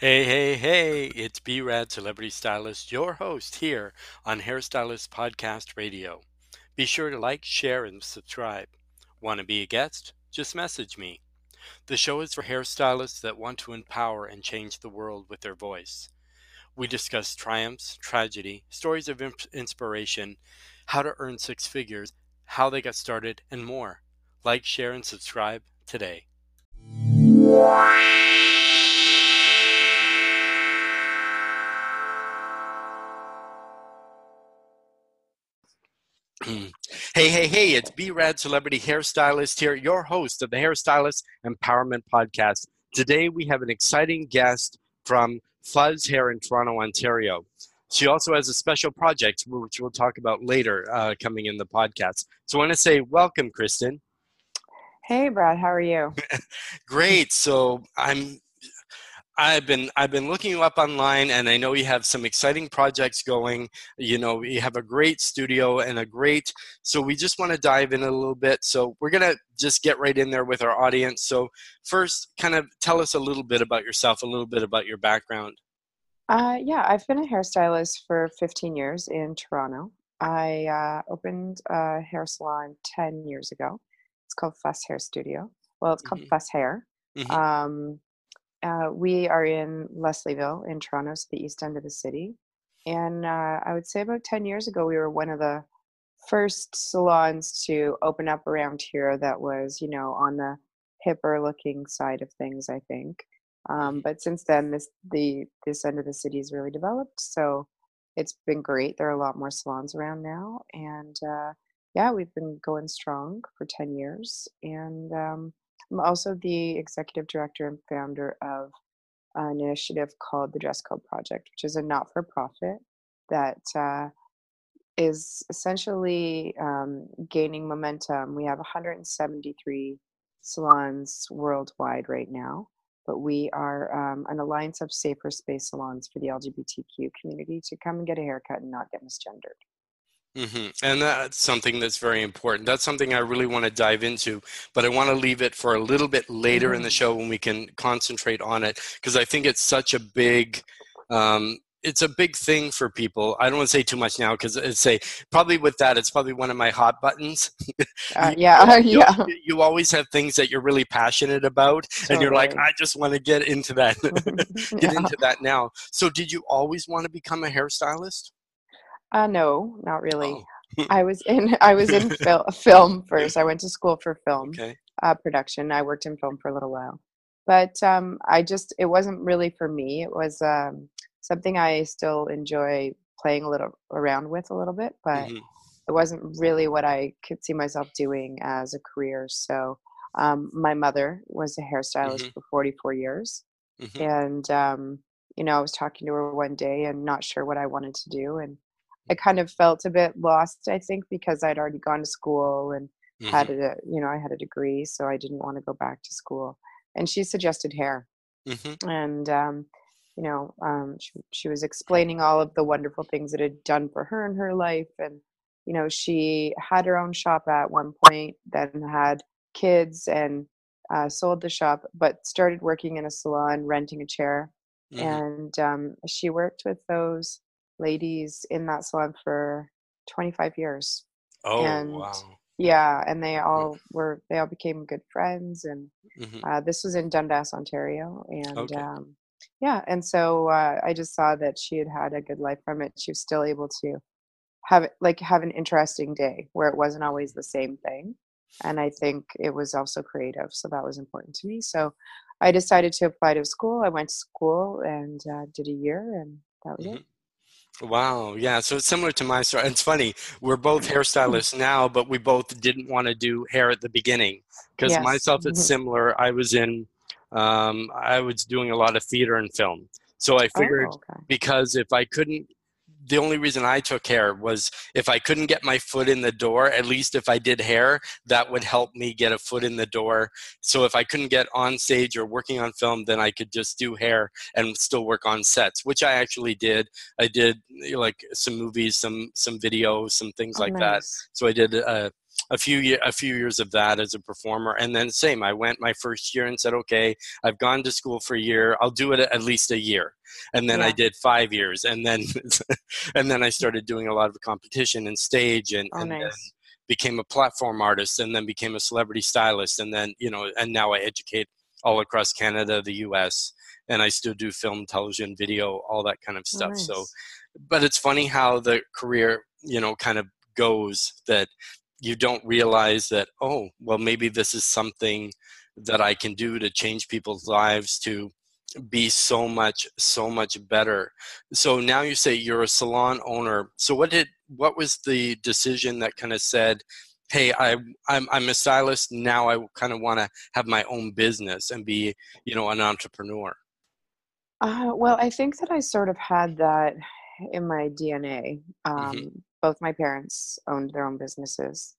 Hey, hey, hey, it's B Rad Celebrity Stylist, your host here on Hairstylist Podcast Radio. Be sure to like, share, and subscribe. Want to be a guest? Just message me. The show is for hairstylists that want to empower and change the world with their voice. We discuss triumphs, tragedy, stories of inspiration, how to earn six figures, how they got started, and more. Like, share, and subscribe today. Hey, hey, hey, it's B Rad Celebrity Hairstylist here, your host of the Hairstylist Empowerment Podcast. Today we have an exciting guest from Fuzz Hair in Toronto, Ontario. She also has a special project, which we'll talk about later, uh, coming in the podcast. So I want to say welcome, Kristen. Hey, Brad. How are you? Great. So I'm I've been I've been looking you up online, and I know you have some exciting projects going. You know, you have a great studio and a great. So we just want to dive in a little bit. So we're gonna just get right in there with our audience. So first, kind of tell us a little bit about yourself, a little bit about your background. Uh, yeah, I've been a hairstylist for 15 years in Toronto. I uh, opened a hair salon 10 years ago. It's called Fuzz Hair Studio. Well, it's called mm-hmm. Fuzz Hair. Mm-hmm. Um, uh, we are in Leslieville in Toronto, so the east end of the city. And uh, I would say about 10 years ago, we were one of the first salons to open up around here that was, you know, on the hipper looking side of things, I think. Um, but since then, this the this end of the city has really developed. So it's been great. There are a lot more salons around now, and uh, yeah, we've been going strong for ten years. And um, I'm also the executive director and founder of an initiative called the Dress Code Project, which is a not for profit that uh, is essentially um, gaining momentum. We have 173 salons worldwide right now, but we are um, an alliance of safer space salons for the LGBTQ community to come and get a haircut and not get misgendered. Mm-hmm. And that's something that's very important. That's something I really want to dive into, but I want to leave it for a little bit later mm-hmm. in the mm-hmm. show when we can concentrate on it because I think it's such a big. Um, it's a big thing for people. I don't want to say too much now because it's say probably with that it's probably one of my hot buttons. Uh, yeah, you, yeah. You, you, always have things that you're really passionate about, totally. and you're like, I just want to get into that, get yeah. into that now. So, did you always want to become a hairstylist? Uh, no, not really. Oh. I was in I was in fil- film first. I went to school for film okay. uh, production. I worked in film for a little while, but um, I just it wasn't really for me. It was um, something I still enjoy playing a little around with a little bit, but mm-hmm. it wasn't really what I could see myself doing as a career. So um, my mother was a hairstylist mm-hmm. for 44 years, mm-hmm. and um, you know I was talking to her one day and not sure what I wanted to do, and I kind of felt a bit lost, I think, because I'd already gone to school and mm-hmm. had a, you know, I had a degree, so I didn't want to go back to school. And she suggested hair. Mm-hmm. And, um, you know, um, she, she was explaining all of the wonderful things it had done for her in her life. And, you know, she had her own shop at one point, then had kids and uh, sold the shop, but started working in a salon, renting a chair. Mm-hmm. And um, she worked with those ladies in that salon for 25 years. Oh, and wow. Yeah, and they all were they all became good friends, and mm-hmm. uh, this was in Dundas, Ontario, and okay. um, yeah, and so uh, I just saw that she had had a good life from it. She was still able to have it like have an interesting day where it wasn't always the same thing, and I think it was also creative, so that was important to me. So I decided to apply to school. I went to school and uh, did a year, and that was mm-hmm. it. Wow. Yeah. So it's similar to my story. It's funny. We're both hairstylists now, but we both didn't want to do hair at the beginning because yes. myself, it's mm-hmm. similar. I was in, um, I was doing a lot of theater and film. So I figured oh, okay. because if I couldn't the only reason I took hair was if I couldn't get my foot in the door, at least if I did hair, that would help me get a foot in the door. So if I couldn't get on stage or working on film, then I could just do hair and still work on sets, which I actually did. I did like some movies, some some videos, some things oh, like nice. that. So I did. Uh, a few a few years of that as a performer, and then same. I went my first year and said, okay, I've gone to school for a year. I'll do it at least a year, and then yeah. I did five years, and then and then I started doing a lot of competition and stage, and, oh, and nice. then became a platform artist, and then became a celebrity stylist, and then you know, and now I educate all across Canada, the U.S., and I still do film, television, video, all that kind of oh, stuff. Nice. So, but it's funny how the career, you know, kind of goes that you don't realize that oh well maybe this is something that i can do to change people's lives to be so much so much better so now you say you're a salon owner so what did what was the decision that kind of said hey i i'm, I'm a stylist now i kind of want to have my own business and be you know an entrepreneur uh, well i think that i sort of had that in my dna mm-hmm. um, mm-hmm. Both my parents owned their own businesses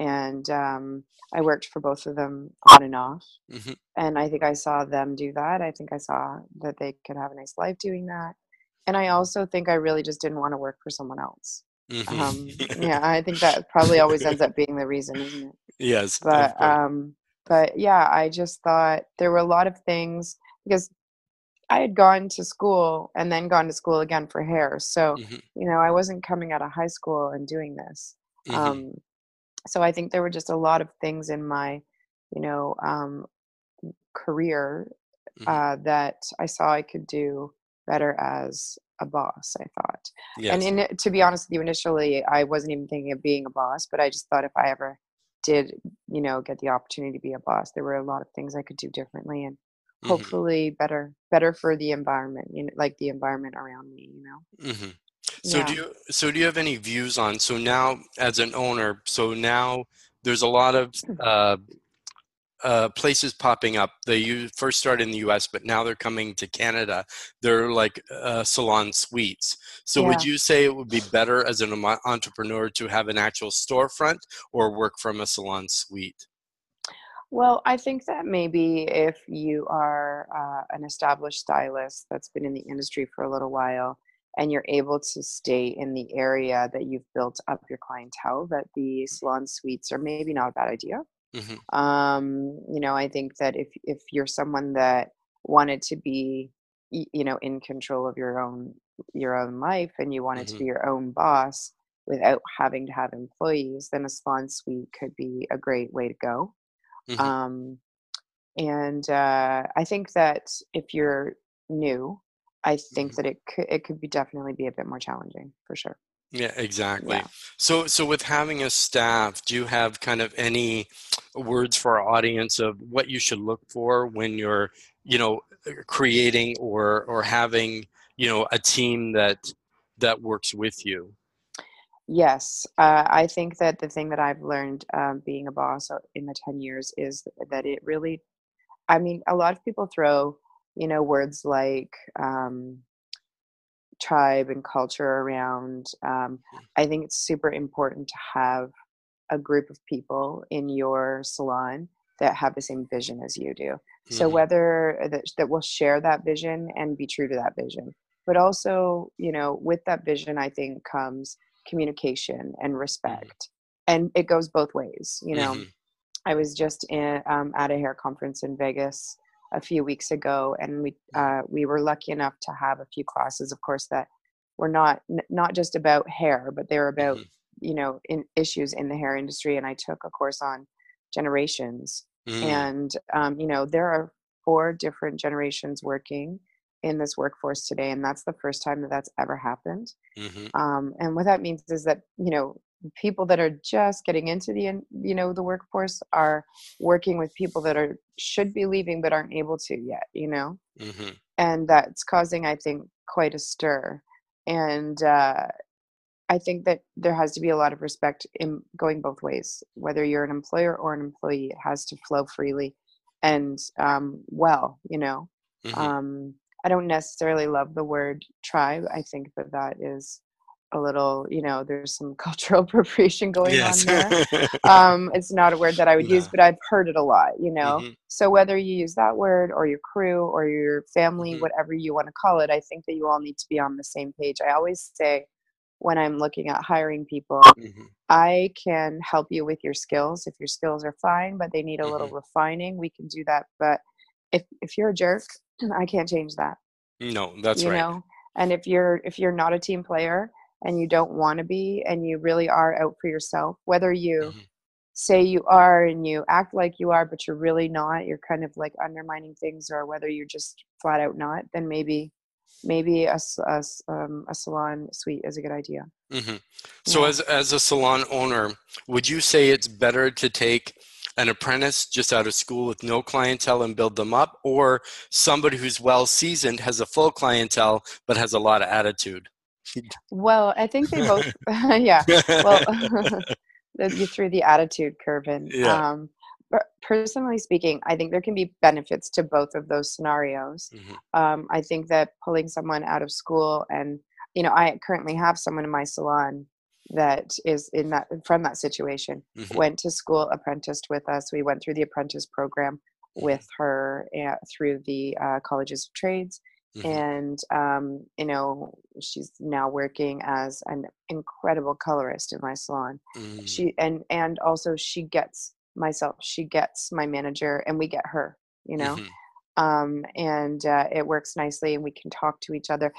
and um, I worked for both of them on and off. Mm-hmm. And I think I saw them do that. I think I saw that they could have a nice life doing that. And I also think I really just didn't want to work for someone else. Mm-hmm. Um, yeah, I think that probably always ends up being the reason, isn't it? Yes. But um, but yeah, I just thought there were a lot of things because I had gone to school and then gone to school again for hair. So, mm-hmm. you know, I wasn't coming out of high school and doing this. Mm-hmm. Um, so I think there were just a lot of things in my, you know, um, career mm-hmm. uh, that I saw I could do better as a boss. I thought, yes. and in, to be honest with you, initially I wasn't even thinking of being a boss, but I just thought if I ever did, you know, get the opportunity to be a boss, there were a lot of things I could do differently and mm-hmm. hopefully better, better for the environment, you know, like the environment around me, you know. Mm-hmm. So yeah. do you so do you have any views on so now as an owner so now there's a lot of uh, uh, places popping up. They first started in the U.S., but now they're coming to Canada. They're like uh, salon suites. So, yeah. would you say it would be better as an entrepreneur to have an actual storefront or work from a salon suite? Well, I think that maybe if you are uh, an established stylist that's been in the industry for a little while, and you're able to stay in the area that you've built up your clientele, that the salon suites are maybe not a bad idea. Mm-hmm. Um, you know, I think that if if you're someone that wanted to be, you know, in control of your own your own life and you wanted mm-hmm. to be your own boss without having to have employees, then a salon suite could be a great way to go. Mm-hmm. Um, and uh, I think that if you're new I think mm-hmm. that it could it could be definitely be a bit more challenging for sure. Yeah, exactly. Yeah. So so with having a staff, do you have kind of any words for our audience of what you should look for when you're, you know, creating or or having, you know, a team that that works with you? Yes, uh, I think that the thing that I've learned um, being a boss in the 10 years is that it really, I mean, a lot of people throw you know words like um, tribe and culture around um, mm. i think it's super important to have a group of people in your salon that have the same vision as you do mm-hmm. so whether that, that will share that vision and be true to that vision but also you know with that vision i think comes communication and mm-hmm. respect mm-hmm. and it goes both ways you know mm-hmm. i was just in, um, at a hair conference in vegas a few weeks ago, and we uh, we were lucky enough to have a few classes, of course, that were not n- not just about hair, but they were about mm-hmm. you know in issues in the hair industry. And I took a course on generations, mm-hmm. and um, you know there are four different generations working in this workforce today, and that's the first time that that's ever happened. Mm-hmm. Um, and what that means is that you know people that are just getting into the you know the workforce are working with people that are should be leaving but aren't able to yet you know mm-hmm. and that's causing i think quite a stir and uh, i think that there has to be a lot of respect in going both ways whether you're an employer or an employee it has to flow freely and um, well you know mm-hmm. um, i don't necessarily love the word tribe i think that that is a little, you know, there's some cultural appropriation going yes. on there. um, it's not a word that I would no. use, but I've heard it a lot, you know. Mm-hmm. So whether you use that word or your crew or your family, mm-hmm. whatever you want to call it, I think that you all need to be on the same page. I always say when I'm looking at hiring people, Mhm. I can help you with your skills. If your skills are fine, but they need a little Mhm. refining, we can do that. But if if you're a jerk, I can't change that. No, that's You right. know? And if you're if you're not a team player and you don't want to be and you really are out for yourself, whether you Mhm. say you are and you act like you are but you're really not, you're kind of like undermining things or whether you're just flat out not, then maybe maybe a, a um, a salon suite is a good idea. hmm So, Yeah. as as a salon owner, would you say it's better to take an apprentice just out of school with no clientele and build them up, or somebody who's well seasoned has a full clientele but has a lot of attitude? Well, I think they both yeah. Well, you threw the attitude curve in. Yeah. Um, but personally speaking, I think there can be benefits to both of those scenarios. Mhm. Um, I think that pulling someone out of school and you know, I currently have someone in my salon that is in that from that situation. Mhm. Went to school, apprenticed with us. We went through the apprentice program with her uh, through the uh, colleges of trades Mhm. and um, you know she's now working as an incredible colorist in my salon Mhm. she and and also she gets myself she gets my manager and we get her you know Mhm. um, and uh, it works nicely and we can talk to each other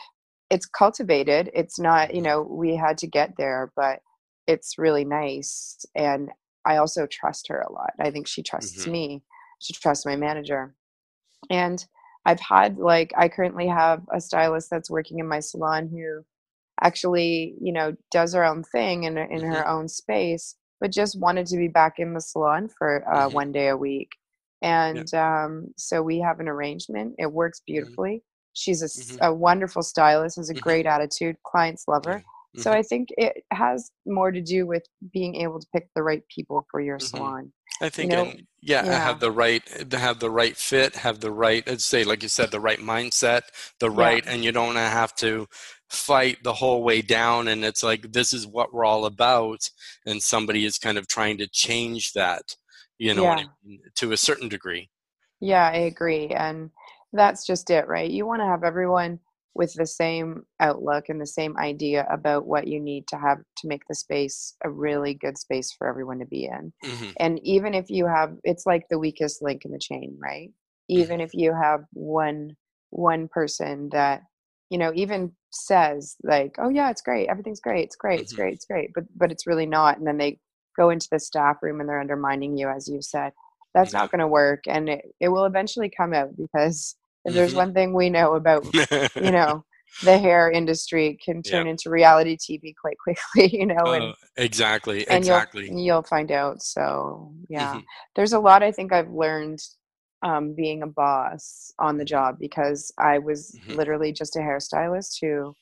it's cultivated it's not you Mhm. know we had to get there but it's really nice and i also trust her a lot i think she trusts Mhm. me she trusts my manager and i've had like i currently have a stylist that's working in my salon who actually you know does her own thing in, in her own space but just wanted to be back in the salon for uh, Mhm. one day a week and um, so we have an arrangement it works beautifully she's a, Mhm. a wonderful stylist has a Mhm. great attitude clients love her Yeah. so Mhm. i think it has more to do with being able to pick the right people for your Mhm. salon I think, know, and yeah, yeah. have the right, to have the right fit, have the right, let's say, like you said, the right mindset, the Yeah. right, and you don't have to fight the whole way down. And it's like this is what we're all about, and somebody is kind of trying to change that, you know, what I mean, to a certain degree. Yeah, I agree. And that's just it, right? You want to have everyone with the same outlook and the same idea about what you need to have to make the space a really good space for everyone to be in. hmm And even if you have it's like the weakest link in the chain, right? Even if you have one one person that you know even says like, "Oh yeah, it's great. Everything's great. It's great. It's Mhm. great. It's great." But but it's really not and then they go into the staff room and they're undermining you as you said that's Yeah. not going to work and it, it will eventually come out because if there's Mhm. one thing we know about you know the hair industry can turn into reality tv quite quickly you know and, Oh, exactly, and exactly. you'll you'll find out so yeah Mhm. there's a lot i think i've learned um, being a boss on the job because i was Mhm. literally just a hairstylist who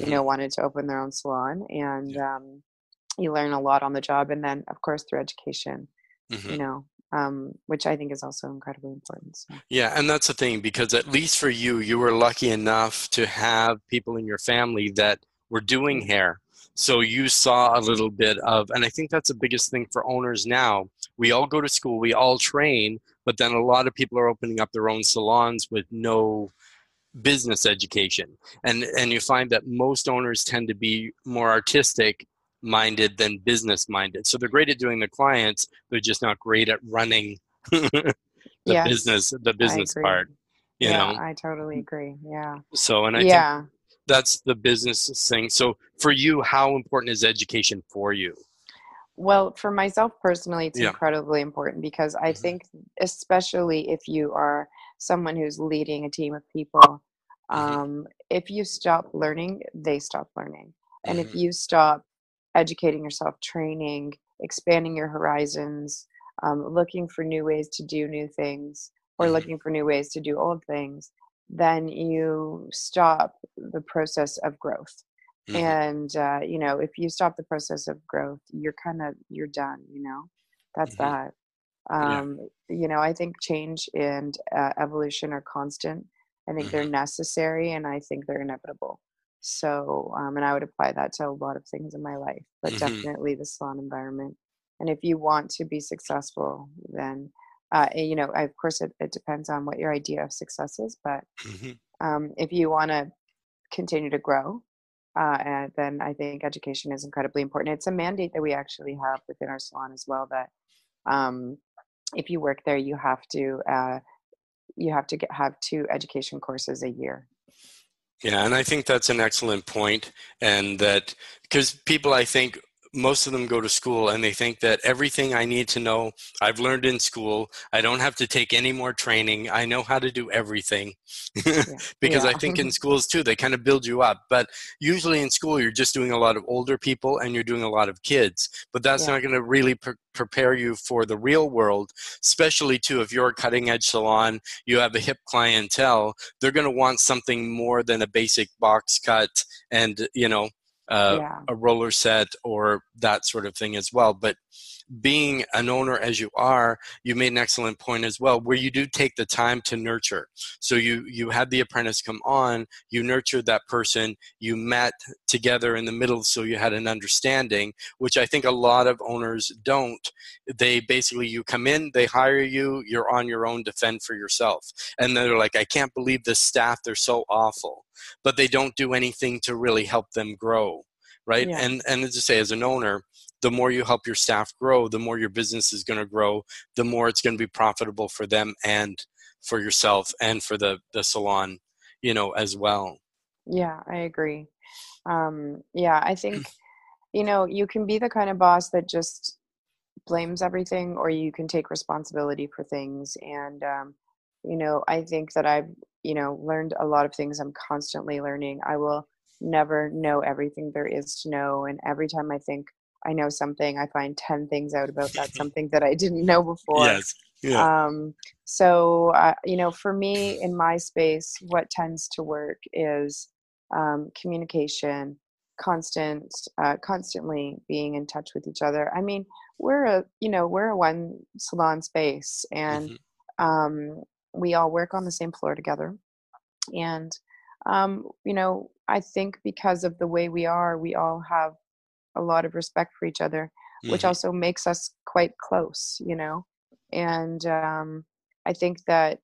you Mhm. know wanted to open their own salon and um, you learn a lot on the job and then of course through education you know um, which i think is also incredibly important so. Yeah, and that's the thing because at least for you, you were lucky enough to have people in your family that were doing Mm. hair. So you saw a little bit of, and I think that's the biggest thing for owners now. We all go to school, we all train, but then a lot of people are opening up their own salons with no business education. And and you find that most owners tend to be more artistic minded than business minded. So they're great at doing the clients, they're just not great at running the Yes, business the business part you yeah, know I totally agree. Yeah. so and i think yeah. that's the business thing so for you how important is education for you Well, for myself personally, it's Yeah. incredibly important because I Mhm. think, especially if you are someone who's leading a team of people, Mhm. um, if you stop learning, they stop learning. And if Mhm. you stop educating yourself, training, expanding your horizons, um, looking for new ways to do new things, or Mhm. looking for new ways to do old things, then you stop the process of growth. Mhm. and uh, you know if you stop the process of growth you're kind of you're done you know that's Mhm. that Yeah. um, you know i think change and uh, evolution are constant i think they're Mhm. necessary and i think they're inevitable so um, and i would apply that to a lot of things in my life but Mhm. definitely the salon environment and if you want to be successful then uh, you know of course it, it depends on what your idea of success is but Mhm. um, if you want to continue to grow uh, and then I think education is incredibly important. It's a mandate that we actually have within our salon as well that um, if you work there, you have to uh, you have to get, have two education courses a year. Yeah, and I think that's an excellent point, and that because people, I think, most of them go to school and they think that everything I need to know I've learned in school. I don't have to take any more training. I know how to do everything. because yeah. I think in schools too, they kind of build you up. But usually in school, you're just doing a lot of older people and you're doing a lot of kids. But that's yeah. not going to really pre- prepare you for the real world, especially too if you're a cutting edge salon, you have a hip clientele, they're going to want something more than a basic box cut and, you know, uh, yeah. a roller set or that sort of thing as well. But being an owner as you are, you made an excellent point as well, where you do take the time to nurture. So you you had the apprentice come on, you nurtured that person, you met together in the middle, so you had an understanding, which I think a lot of owners don't. They basically you come in, they hire you, you're on your own defend for yourself, and they're like, I can't believe this staff, they're so awful, but they don't do anything to really help them grow right yeah. and and as i say as an owner the more you help your staff grow, the more your business is going to grow, the more it's going to be profitable for them and for yourself and for the, the salon, you know, as well. Yeah, I agree. Um, yeah, I think, you know, you can be the kind of boss that just blames everything or you can take responsibility for things. And, um, you know, I think that I've, you know, learned a lot of things. I'm constantly learning. I will never know everything there is to know. And every time I think, I know something, I find 10 things out about that something that I didn't know before. Yes. Yeah. Um, so, uh, you know, for me in my space, what tends to work is um, communication, constant, uh, constantly being in touch with each other. I mean, we're a, you know, we're a one salon space and mm-hmm. um, we all work on the same floor together. And, um, you know, I think because of the way we are, we all have a lot of respect for each other, mm-hmm. which also makes us quite close, you know. And um, I think that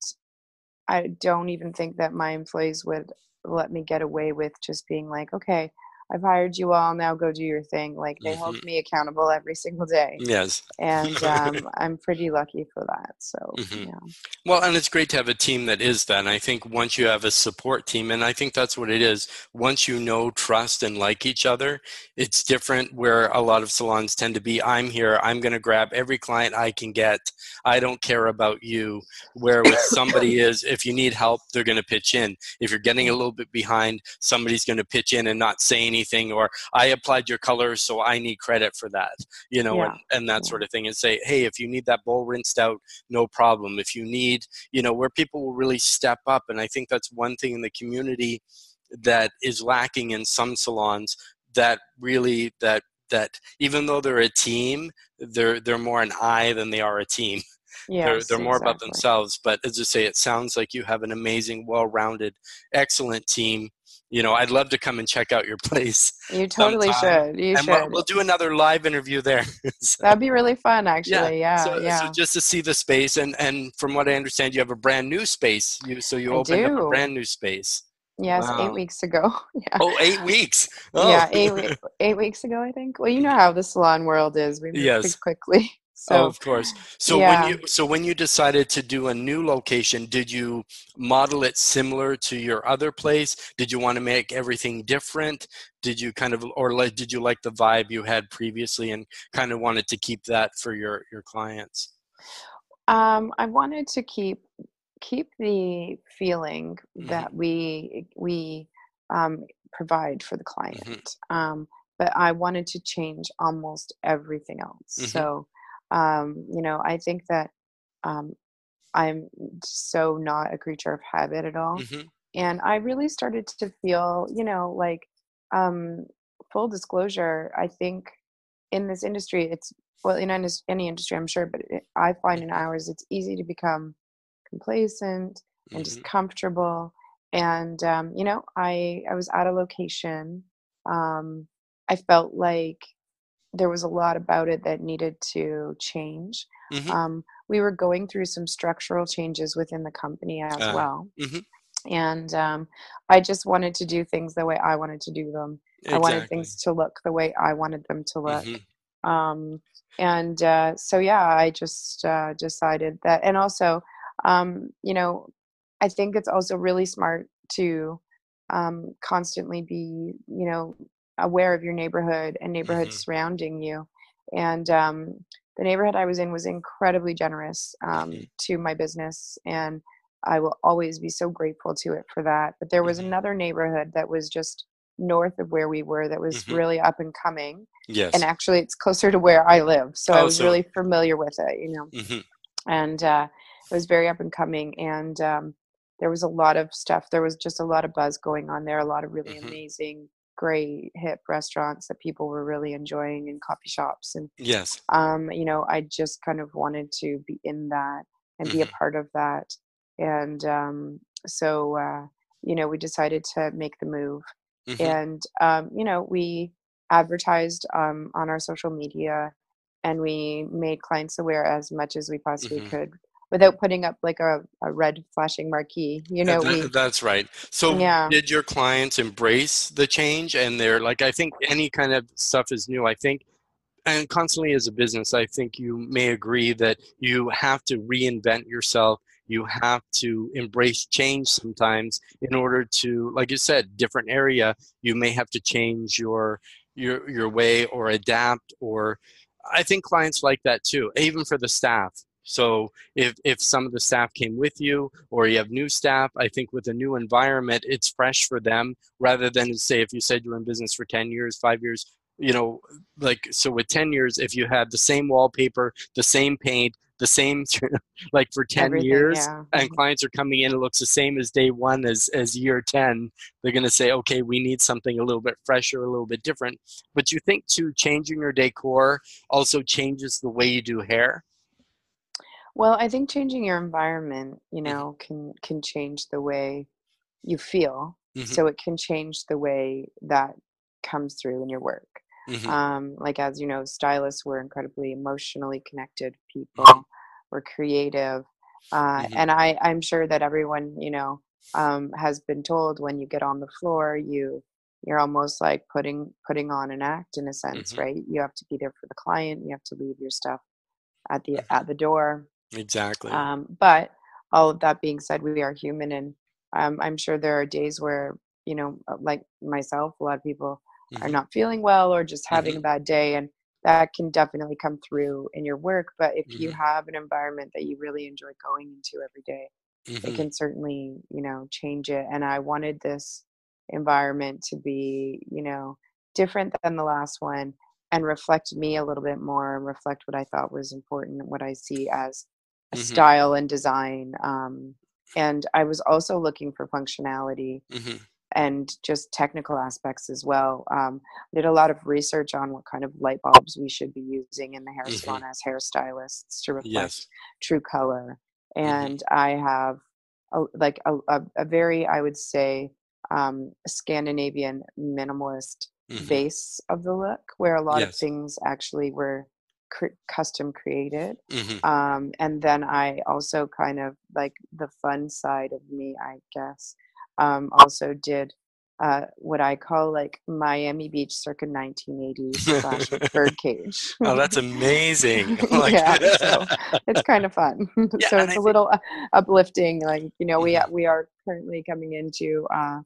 I don't even think that my employees would let me get away with just being like, okay, I've hired you all. Now go do your thing. Like they mm-hmm. hold me accountable every single day. Yes. And um, I'm pretty lucky for that. So mm-hmm. yeah. Well, and it's great to have a team that is that. And I think once you have a support team, and I think that's what it is. Once you know, trust, and like each other, it's different. Where a lot of salons tend to be, I'm here. I'm going to grab every client I can get. I don't care about you. Where with somebody is, if you need help, they're going to pitch in. If you're getting a little bit behind, somebody's going to pitch in and not say anything anything or i applied your colors so i need credit for that you know yeah. and, and that sort of thing and say hey if you need that bowl rinsed out no problem if you need you know where people will really step up and i think that's one thing in the community that is lacking in some salons that really that that even though they're a team they're they're more an i than they are a team yes, they're, they're more exactly. about themselves but as i say it sounds like you have an amazing well-rounded excellent team you know, I'd love to come and check out your place. You totally sometime. should. You and should. We'll, we'll, do another live interview there. so, That'd be really fun, actually. Yeah, yeah, so, yeah. So just to see the space, and and from what I understand, you have a brand new space. You so you I opened do. up a brand new space. Yes, wow. eight weeks ago. yeah. Oh, eight weeks. Oh. Yeah, eight eight weeks ago, I think. Well, you know how the salon world is. We move yes. quickly. So, oh, of course. So yeah. when you so when you decided to do a new location, did you model it similar to your other place? Did you want to make everything different? Did you kind of or like did you like the vibe you had previously and kind of wanted to keep that for your your clients? Um, I wanted to keep keep the feeling mm-hmm. that we we um, provide for the client. Mm-hmm. Um, but I wanted to change almost everything else. Mm-hmm. So um, you know i think that um, i'm so not a creature of habit at all mm-hmm. and i really started to feel you know like um, full disclosure i think in this industry it's well in any industry i'm sure but it, i find in ours it's easy to become complacent and mm-hmm. just comfortable and um, you know i i was at a location um, i felt like there was a lot about it that needed to change. Mm-hmm. Um, we were going through some structural changes within the company as uh, well. Mm-hmm. And um, I just wanted to do things the way I wanted to do them. Exactly. I wanted things to look the way I wanted them to look. Mm-hmm. Um, and uh, so, yeah, I just uh, decided that. And also, um, you know, I think it's also really smart to um, constantly be, you know, aware of your neighborhood and neighborhoods mm-hmm. surrounding you. And um, the neighborhood I was in was incredibly generous um, mm-hmm. to my business, and I will always be so grateful to it for that. But there was mm-hmm. another neighborhood that was just north of where we were that was mm-hmm. really up and coming. Yes. And actually, it's closer to where I live, so oh, I was so. really familiar with it, you know. Mm-hmm. And uh, it was very up and coming, and um, there was a lot of stuff. There was just a lot of buzz going on there. A lot of really mm-hmm. amazing, great, hip restaurants that people were really enjoying, and coffee shops. And yes, um, you know, I just kind of wanted to be in that and be a mm-hmm. part of that. And um, so, uh, you know, we decided to make the move. Mm-hmm. And um, you know, we advertised um, on our social media, and we made clients aware as much as we possibly mm-hmm. could without putting up like a, a red flashing marquee you know that, we, that's right so yeah. did your clients embrace the change and they're like i think any kind of stuff is new i think and constantly as a business i think you may agree that you have to reinvent yourself you have to embrace change sometimes in order to like you said different area you may have to change your your your way or adapt or i think clients like that too even for the staff so if, if some of the staff came with you or you have new staff, I think with a new environment, it's fresh for them rather than say if you said you're in business for 10 years, five years, you know, like so with 10 years, if you had the same wallpaper, the same paint, the same like for 10 Everything, years yeah. and mm-hmm. clients are coming in it looks the same as day one as as year 10 they're going to say okay we need something a little bit fresher a little bit different but you think too changing your decor also changes the way you do hair well, I think changing your environment, you mm-hmm. know, can can change the way you feel. Mm-hmm. So it can change the way that comes through in your work. Mm-hmm. Um, like as you know, stylists were incredibly emotionally connected people. Mm-hmm. We're creative, uh, mm-hmm. and I I'm sure that everyone you know um, has been told when you get on the floor, you you're almost like putting putting on an act in a sense, mm-hmm. right? You have to be there for the client. You have to leave your stuff at the at the door Exactly. Um, but all of that being said, we are human, and um, I'm sure there are days where you know, uh, like myself, a lot of people mm-hmm. are not feeling well or just having mm-hmm. a bad day, and that can definitely come through in your work. But if mm-hmm. you have an environment that you really enjoy going into every day, it mm-hmm. can certainly you know change it. And I wanted this environment to be you know different than the last one and reflect me a little bit more and reflect what I thought was important and what I see as mm-hmm. style and design. Um, and I was also looking for functionality mm-hmm. and just technical aspects as well. Um, I did a lot of research on what kind of light bulbs we should be using in the hair mm-hmm. salon as hairstylists to reflect yes. true color. Mm-hmm. And I have a, like a, a, a, very, I would say, um, Scandinavian minimalist mm-hmm. base of the look, where a lot yes. of things actually were cr- custom created. Mm-hmm. Um, and then I also kind of like the fun side of me, I guess, um, also did uh, what I call like Miami Beach circa 1980s slash birdcage. oh, that's amazing! like, yeah, so it's kind of fun. Yeah, so it's a little uh, uplifting. Like you know, we mm-hmm. we are currently coming into uh,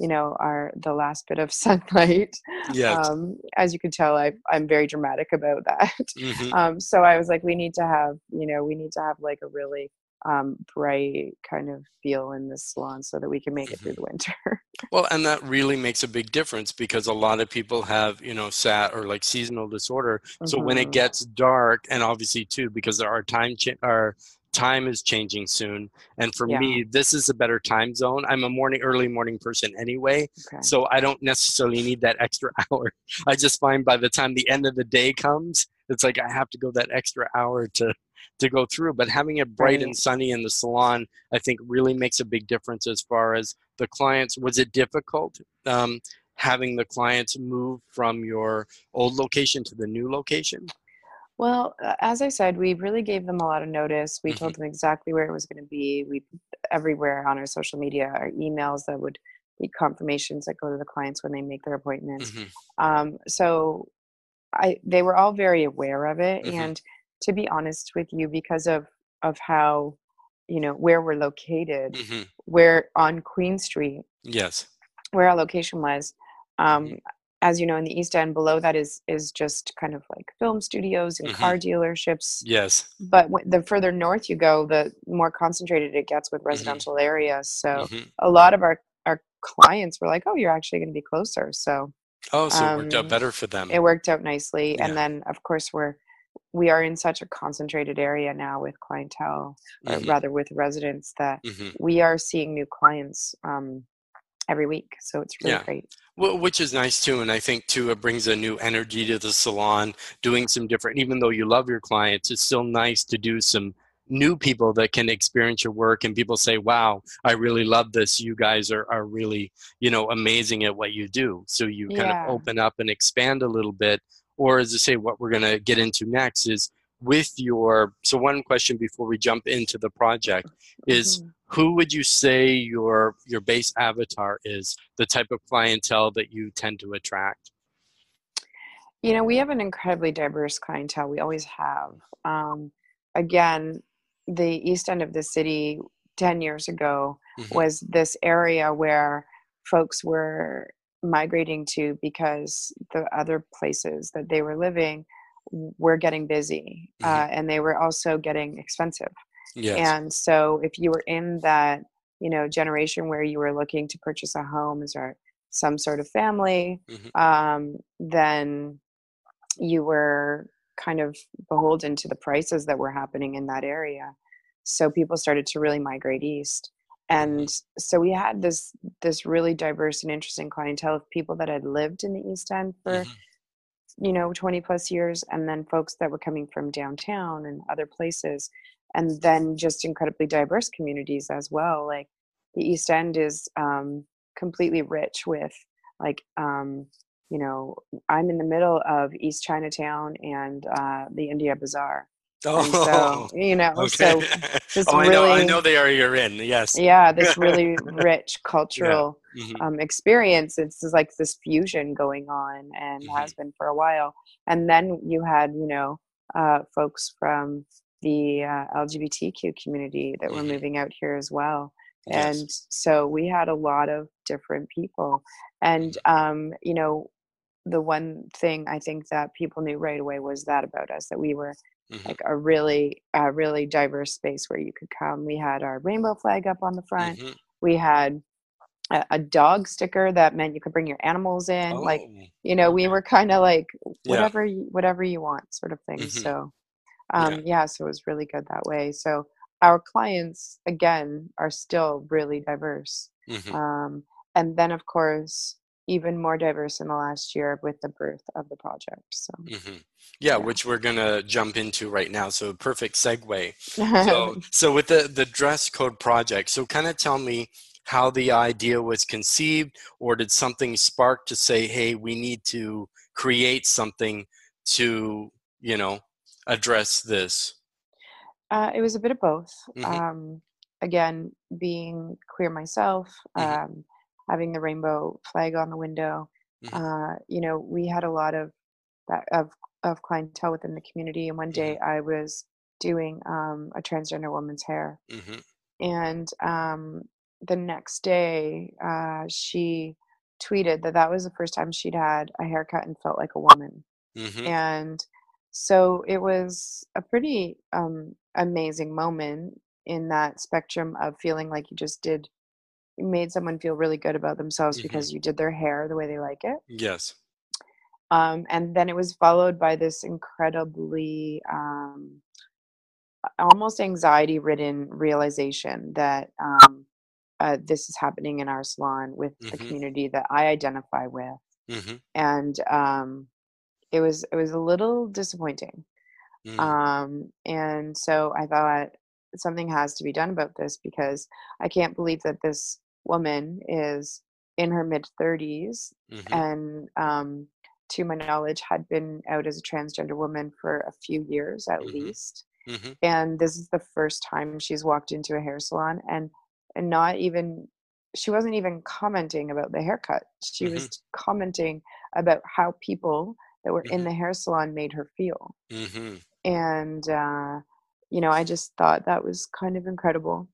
you know our the last bit of sunlight yeah um, as you can tell I, i'm very dramatic about that mm-hmm. um, so i was like we need to have you know we need to have like a really um, bright kind of feel in this salon so that we can make it through mm-hmm. the winter well and that really makes a big difference because a lot of people have you know SAD or like seasonal disorder so mm-hmm. when it mm-hmm. gets dark and obviously too because there are time ch- our time is changing soon and for yeah. me this is a better time zone i'm a morning early morning person anyway okay. so i don't necessarily need that extra hour i just find by the time the end of the day comes it's like i have to go that extra hour to to go through but having it bright right. and sunny in the salon i think really makes a big difference as far as the clients was it difficult um, having the clients move from your old location to the new location well, as I said, we really gave them a lot of notice. We mm-hmm. told them exactly where it was going to be. We everywhere on our social media, our emails that would be confirmations that go to the clients when they make their appointments. Mm-hmm. Um, so I they were all very aware of it, mm-hmm. and to be honest with you, because of of how you know where we're located, mm-hmm. we're on Queen Street. Yes, where our location was. Um, mm-hmm as you know in the east end below that is is just kind of like film studios and mm-hmm. car dealerships yes but w- the further north you go the more concentrated it gets with mm-hmm. residential mm-hmm. areas so mm-hmm. a lot of our our clients were like oh you're actually going to be closer so oh so um, it worked out um, better for them it worked out nicely yeah. and then of course we're we are in such a concentrated area now with clientele or mm-hmm. rather with residents that mm-hmm. we are seeing new clients um, every week. So it's really yeah. great. Well, which is nice too. And I think too, it brings a new energy to the salon, doing some different, even though you love your clients, it's still nice to do some new people that can experience your work and people say, wow, I really love this. You guys are, are really, you know, amazing at what you do. So you kind yeah. of open up and expand a little bit. Or as I say, what we're going to get into next is with your so one question before we jump into the project is mm-hmm. Who would you say your your base avatar is the type of clientele that you tend to attract you know we have an incredibly diverse clientele we always have um, again the east end of the city 10 years ago mm-hmm. was this area where folks were migrating to because the other places that they were living were getting busy mm-hmm. uh, and they were also getting expensive. Yes. And so if you were in that, you know, generation where you were looking to purchase a home as or some sort of family, mm-hmm. um, then you were kind of beholden to the prices that were happening in that area. So people started to really migrate east. And mm-hmm. so we had this this really diverse and interesting clientele of people that had lived in the East End for mm-hmm you know 20 plus years and then folks that were coming from downtown and other places and then just incredibly diverse communities as well like the east end is um, completely rich with like um, you know i'm in the middle of east chinatown and uh, the india bazaar Oh, so, you know, okay. so oh, really, I know, I know they are. You're in, yes. Yeah, this really rich cultural yeah. mm-hmm. um, experience. It's just like this fusion going on, and mm-hmm. has been for a while. And then you had, you know, uh, folks from the uh, LGBTQ community that were moving out here as well. Yes. And so we had a lot of different people, and mm-hmm. um, you know, the one thing I think that people knew right away was that about us that we were mm-hmm. like a really a really diverse space where you could come. We had our rainbow flag up on the front. Mm-hmm. We had a, a, dog sticker that meant you could bring your animals in. Oh. Like you know, we were kind of like whatever yeah. you, whatever you want sort of thing. Mm-hmm. So um, yeah. yeah, so it was really good that way. So our clients again are still really diverse. Mm-hmm. Um, and then of course even more diverse in the last year with the birth of the project. So, mm-hmm. yeah, yeah, which we're gonna jump into right now. So, perfect segue. so, so with the the dress code project, so kind of tell me how the idea was conceived, or did something spark to say, hey, we need to create something to you know address this? Uh, it was a bit of both. Mm-hmm. Um, again, being queer myself. Mm-hmm. Um, having the rainbow flag on the window. Mm-hmm. Uh, you know, we had a lot of that of of clientele within the community. And one day mm-hmm. I was doing um, a transgender woman's hair, mm-hmm. and um, the next day uh, she tweeted that that was the first time she'd had a haircut and felt like a woman. Mm-hmm. And so it was a pretty um, amazing moment in that spectrum of feeling like you just did made someone feel really good about themselves mm-hmm. because you did their hair the way they like it. Yes. Um, and then it was followed by this incredibly um, almost anxiety ridden realization that um, uh, this is happening in our salon with mm-hmm. the community that I identify with. Mm-hmm. And um, it was it was a little disappointing. Mm. Um, and so I thought something has to be done about this because I can't believe that this woman is in her mid 30s mm-hmm. and um, to my knowledge had been out as a transgender woman for a few years at mm-hmm. least mm-hmm. and this is the first time she's walked into a hair salon and and not even she wasn't even commenting about the haircut. She mm-hmm. was commenting about how people that were mm-hmm. in the hair salon made her feel. Mm-hmm. And, uh, you know, I just thought that was kind of incredible.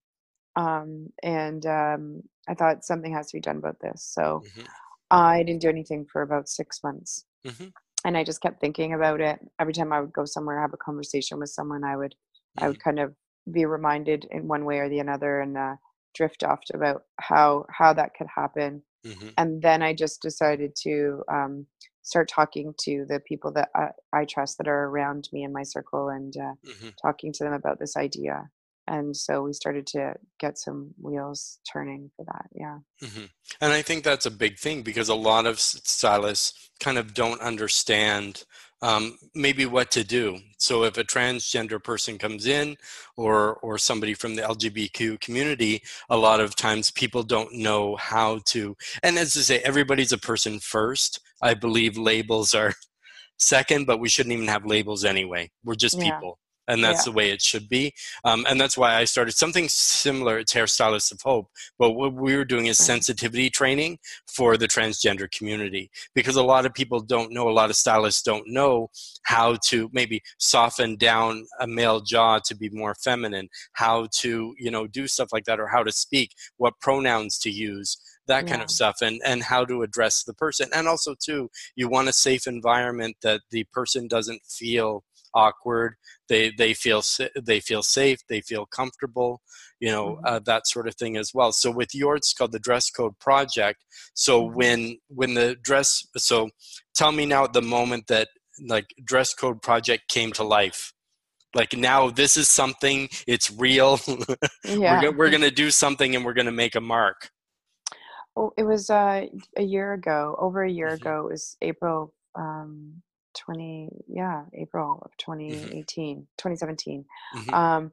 Um, and um, I thought something has to be done about this. So mm-hmm. I didn't do anything for about six months. Mm-hmm. And I just kept thinking about it. Every time I would go somewhere, have a conversation with someone, I would, I would mm-hmm. kind of be reminded in one way or the other and uh, drift off about how how that could happen. Mm-hmm. And then I just decided to um, start talking to the people that I, I, trust that are around me in my circle and uh, mm-hmm. talking to them about this idea and so we started to get some wheels turning for that yeah mm-hmm. and i think that's a big thing because a lot of stylists kind of don't understand um, maybe what to do so if a transgender person comes in or or somebody from the lgbtq community a lot of times people don't know how to and as i say everybody's a person first i believe labels are second but we shouldn't even have labels anyway we're just yeah. people and that's yeah. the way it should be. Um, and that's why I started something similar. It's Hairstylists of Hope, but what we were doing is sensitivity training for the transgender community because a lot of people don't know, a lot of stylists don't know how to maybe soften down a male jaw to be more feminine, how to you know do stuff like that, or how to speak, what pronouns to use that kind yeah. of stuff and and how to address the person and also too you want a safe environment that the person doesn't feel awkward they they feel they feel safe they feel comfortable you know mm-hmm. uh, that sort of thing as well so with yours it's called the dress code project so mm-hmm. when when the dress so tell me now at the moment that like dress code project came to life like now this is something it's real yeah. we're, we're gonna do something and we're gonna make a mark oh it was uh, a year ago over a year mm-hmm. ago it was april um, 20 yeah april of 2018 mm-hmm. 2017 mm-hmm. um,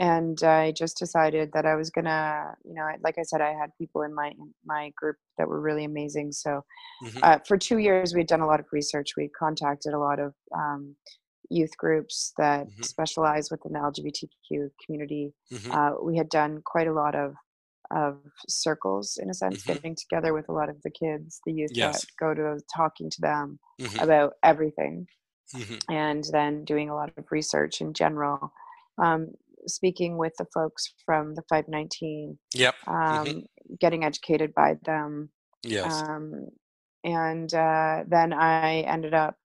and i just decided that i was gonna you know like i said i had people in my in my group that were really amazing so mm-hmm. uh, for two years we'd done a lot of research we contacted a lot of um, youth groups that mm-hmm. specialize within the lgbtq community mm-hmm. uh, we had done quite a lot of of circles in a sense mm-hmm. getting together with a lot of the kids the youth yes. that go to those talking to them mm-hmm. about everything mm-hmm. and then doing a lot of research in general um, speaking with the folks from the 519 yep mm-hmm. um, getting educated by them yes um, and uh, then i ended up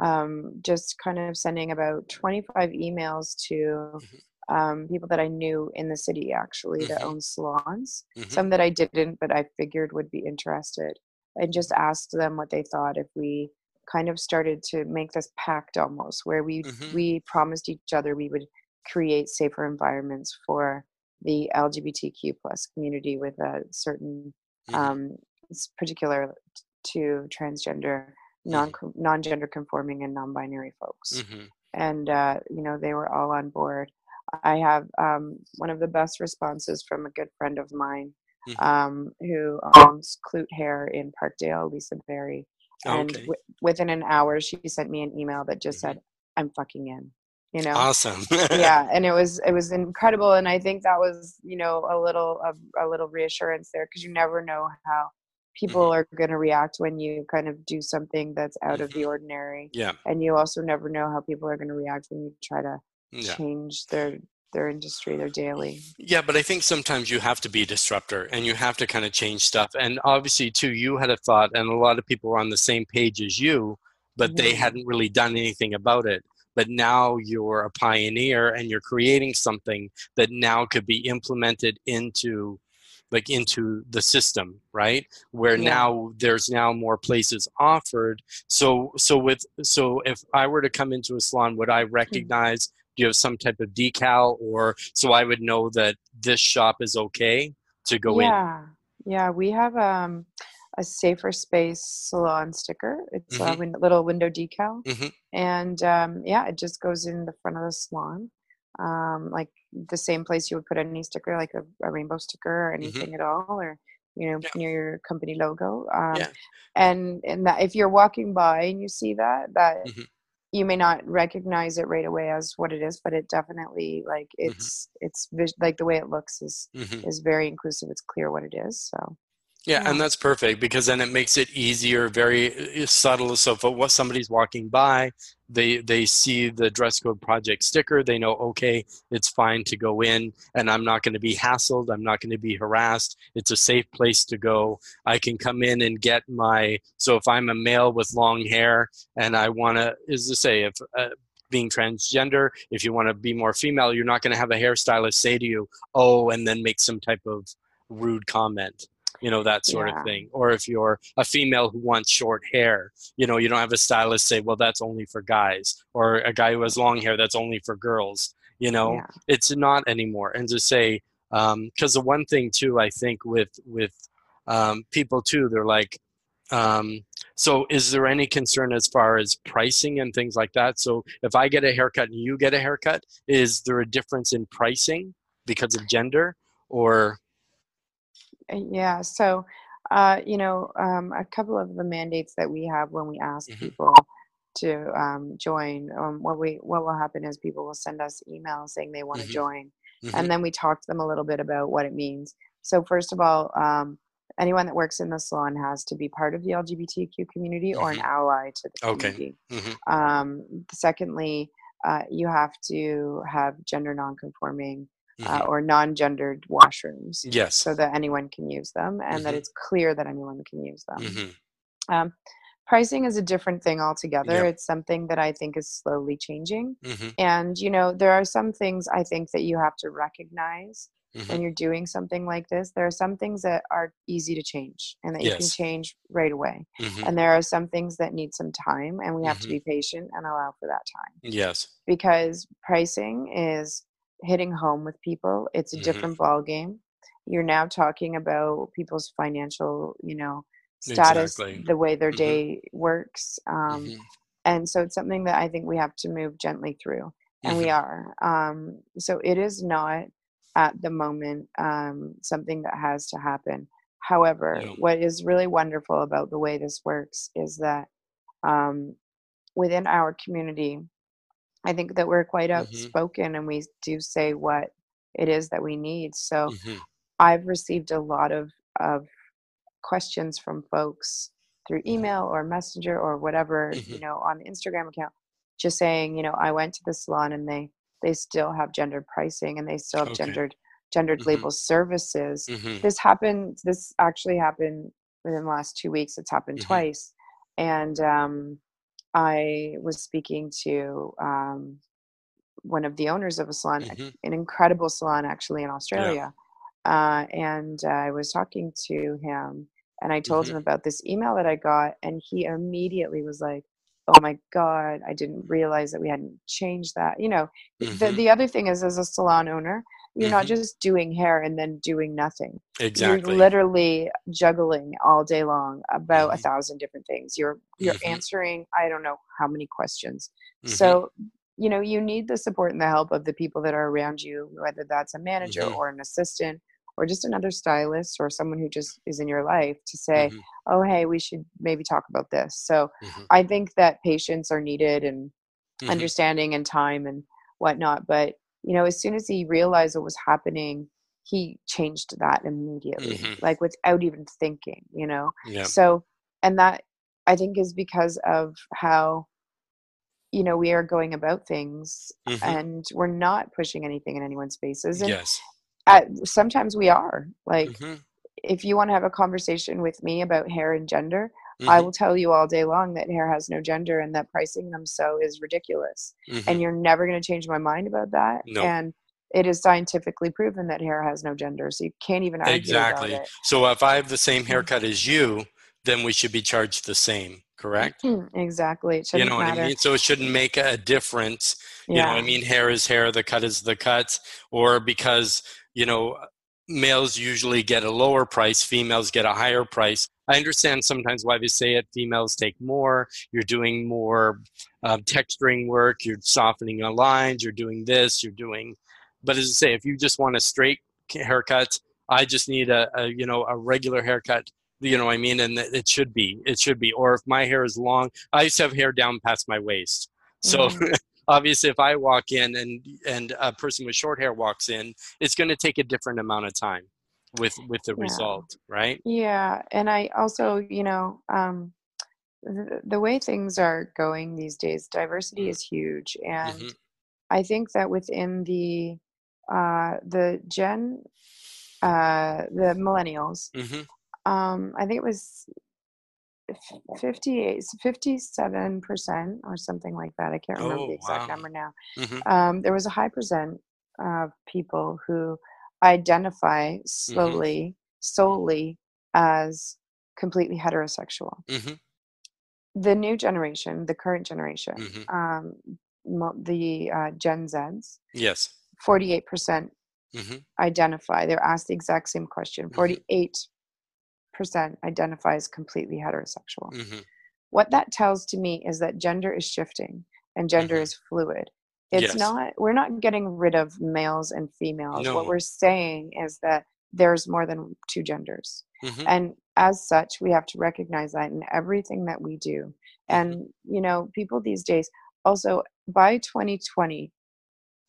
um, just kind of sending about 25 emails to mm-hmm um, people that I knew in the city actually mm-hmm. that own salons. Mm-hmm. Some that I didn't, but I figured would be interested. And just asked them what they thought if we kind of started to make this pact almost, where we mm-hmm. we promised each other we would create safer environments for the LGBTQ plus community with a certain mm-hmm. um, particular to transgender, non mm-hmm. non gender conforming and non binary folks. Mm-hmm. And uh, you know they were all on board I have um, one of the best responses from a good friend of mine mm-hmm. um, who owns Clute Hair in Parkdale, Lisa Berry. And okay. w- within an hour, she sent me an email that just mm-hmm. said, "I'm fucking in." You know, awesome. yeah, and it was it was incredible, and I think that was you know a little of a little reassurance there because you never know how people mm-hmm. are going to react when you kind of do something that's out of the mm-hmm. ordinary. Yeah, and you also never know how people are going to react when you try to yeah. change their their industry, their daily. Yeah, but I think sometimes you have to be a disruptor and you have to kind of change stuff. And obviously, too, you had a thought, and a lot of people were on the same page as you, but mm-hmm. they hadn't really done anything about it. But now you're a pioneer and you're creating something that now could be implemented into like into the system right where yeah. now there's now more places offered so so with so if i were to come into a salon would i hmm. recognize do you have some type of decal or so i would know that this shop is okay to go yeah. in yeah yeah we have um a safer space salon sticker it's mm-hmm. a win- little window decal mm-hmm. and um, yeah it just goes in the front of the salon um, like the same place you would put any sticker like a, a rainbow sticker or mm-hmm. anything mm-hmm. at all or you know yeah. near your company logo um, yeah. and and that if you're walking by and you see that that mm-hmm you may not recognize it right away as what it is but it definitely like it's mm-hmm. it's like the way it looks is mm-hmm. is very inclusive it's clear what it is so yeah, yeah, and that's perfect because then it makes it easier, very uh, subtle. So if what somebody's walking by, they they see the dress code project sticker, they know okay, it's fine to go in, and I'm not going to be hassled. I'm not going to be harassed. It's a safe place to go. I can come in and get my. So if I'm a male with long hair and I want to, is to say if. Uh, being transgender, if you want to be more female, you're not going to have a hairstylist say to you, "Oh," and then make some type of rude comment you know that sort yeah. of thing. Or if you're a female who wants short hair you know you don't have a stylist say well that's only for guys or a guy who has long hair that's only for girls you know? Yeah. it's not anymore. And to say because um, the one thing too i think with with um, people too they're like um, so is there any concern as far as pricing and things like that? So if i get a haircut and you get a haircut is there a difference in pricing because of gender? Or yeah. So, uh, you know, um, a couple of the mandates that we have when we ask mm-hmm. people to um, join, um, what we what will happen is people will send us emails saying they want to mm-hmm. join, mm-hmm. and then we talk to them a little bit about what it means. So, first of all, um, anyone that works in the salon has to be part of the LGBTQ community or an mm-hmm. ally to the community. Okay. Mm-hmm. Um, secondly, uh, you have to have gender nonconforming uh, mm-hmm. uh, or non-gendered washrooms. Yes. So that anyone can use them, and mm-hmm. that it's clear that anyone can use them. Mm-hmm. Um, pricing is a different thing altogether. Yep. It's something that I think is slowly changing, mm-hmm. and you know there are some things I think that you have to recognize when mm-hmm. you're doing something like this. There are some things that are easy to change and that yes. you can change right away, mm-hmm. and there are some things that need some time, and we have to be patient and allow for that time. Yes. Because pricing is hitting home with people it's a mm-hmm. different ball game you're now talking about people's financial you know status exactly. the way their mm-hmm. day works um, mm-hmm. and so it's something that i think we have to move gently through and we mm-hmm. are um, so it is not at the moment um, something that has to happen however what is really wonderful about the way this works is that um, within our community I think that we're quite mm-hmm. outspoken mm-hmm. and we do say what it is that we need. So mm-hmm. I've received a lot of, of questions from folks through mm-hmm. email or messenger or whatever, mm-hmm. you know, on the Instagram account, just saying, you know, I went to the salon and they, they still have gendered pricing and they still have okay. gendered, gendered mm-hmm. label services. This happened, this actually happened within the last two weeks. It's happened twice. And, um, I was speaking to um, one of the owners of a salon, mm-hmm. an incredible salon actually in Australia. Yeah. Uh, and uh, I was talking to him and I told mm-hmm. him about this email that I got, and he immediately was like, Oh my God, I didn't realize that we hadn't changed that. You know, mm-hmm. the, the other thing is, as a salon owner, you're mm-hmm. not just doing hair and then doing nothing. Exactly. You're literally juggling all day long about mm-hmm. a thousand different things. You're you're mm-hmm. answering I don't know how many questions. Mm-hmm. So you know you need the support and the help of the people that are around you, whether that's a manager mm-hmm. or an assistant or just another stylist or someone who just is in your life to say, mm-hmm. oh hey, we should maybe talk about this. So I think that patience are needed and understanding and time and whatnot. But you know as soon as he realized what was happening he changed that immediately mm-hmm. like without even thinking you know yeah. so and that i think is because of how you know we are going about things mm-hmm. and we're not pushing anything in anyone's faces and yes at, sometimes we are like mm-hmm. if you want to have a conversation with me about hair and gender Mm-hmm. I will tell you all day long that hair has no gender and that pricing them so is ridiculous. Mm-hmm. And you're never going to change my mind about that. No. And it is scientifically proven that hair has no gender. So you can't even argue exactly. So if I have the same mm-hmm. haircut as you, then we should be charged the same, correct? Mm-hmm. Exactly. It you know matter. what I mean? So it shouldn't make a difference. You yeah. know what I mean? Hair is hair, the cut is the cut. Or because, you know, males usually get a lower price, females get a higher price. I understand sometimes why they say it. Females take more. You're doing more uh, texturing work. You're softening the lines. You're doing this. You're doing. But as I say, if you just want a straight haircut, I just need a, a you know a regular haircut. You know what I mean? And it should be. It should be. Or if my hair is long, I used to have hair down past my waist. So mm-hmm. obviously, if I walk in and and a person with short hair walks in, it's going to take a different amount of time with with the yeah. result, right? Yeah, and I also, you know, um, the, the way things are going these days, diversity mm-hmm. is huge, and mm-hmm. I think that within the uh, the Gen, uh, the millennials, mm-hmm. um, I think it was 58 57% or something like that i can't remember oh, the exact wow. number now mm-hmm. um, there was a high percent of people who identify mm-hmm. slowly mm-hmm. solely as completely heterosexual mm-hmm. the new generation the current generation mm-hmm. um, the uh, gen z's yes 48% mm-hmm. identify they're asked the exact same question 48 percent identifies completely heterosexual. Mm-hmm. What that tells to me is that gender is shifting and gender mm-hmm. is fluid. It's yes. not we're not getting rid of males and females. No. What we're saying is that there's more than two genders. Mm-hmm. And as such, we have to recognize that in everything that we do. Mm-hmm. And you know, people these days also by 2020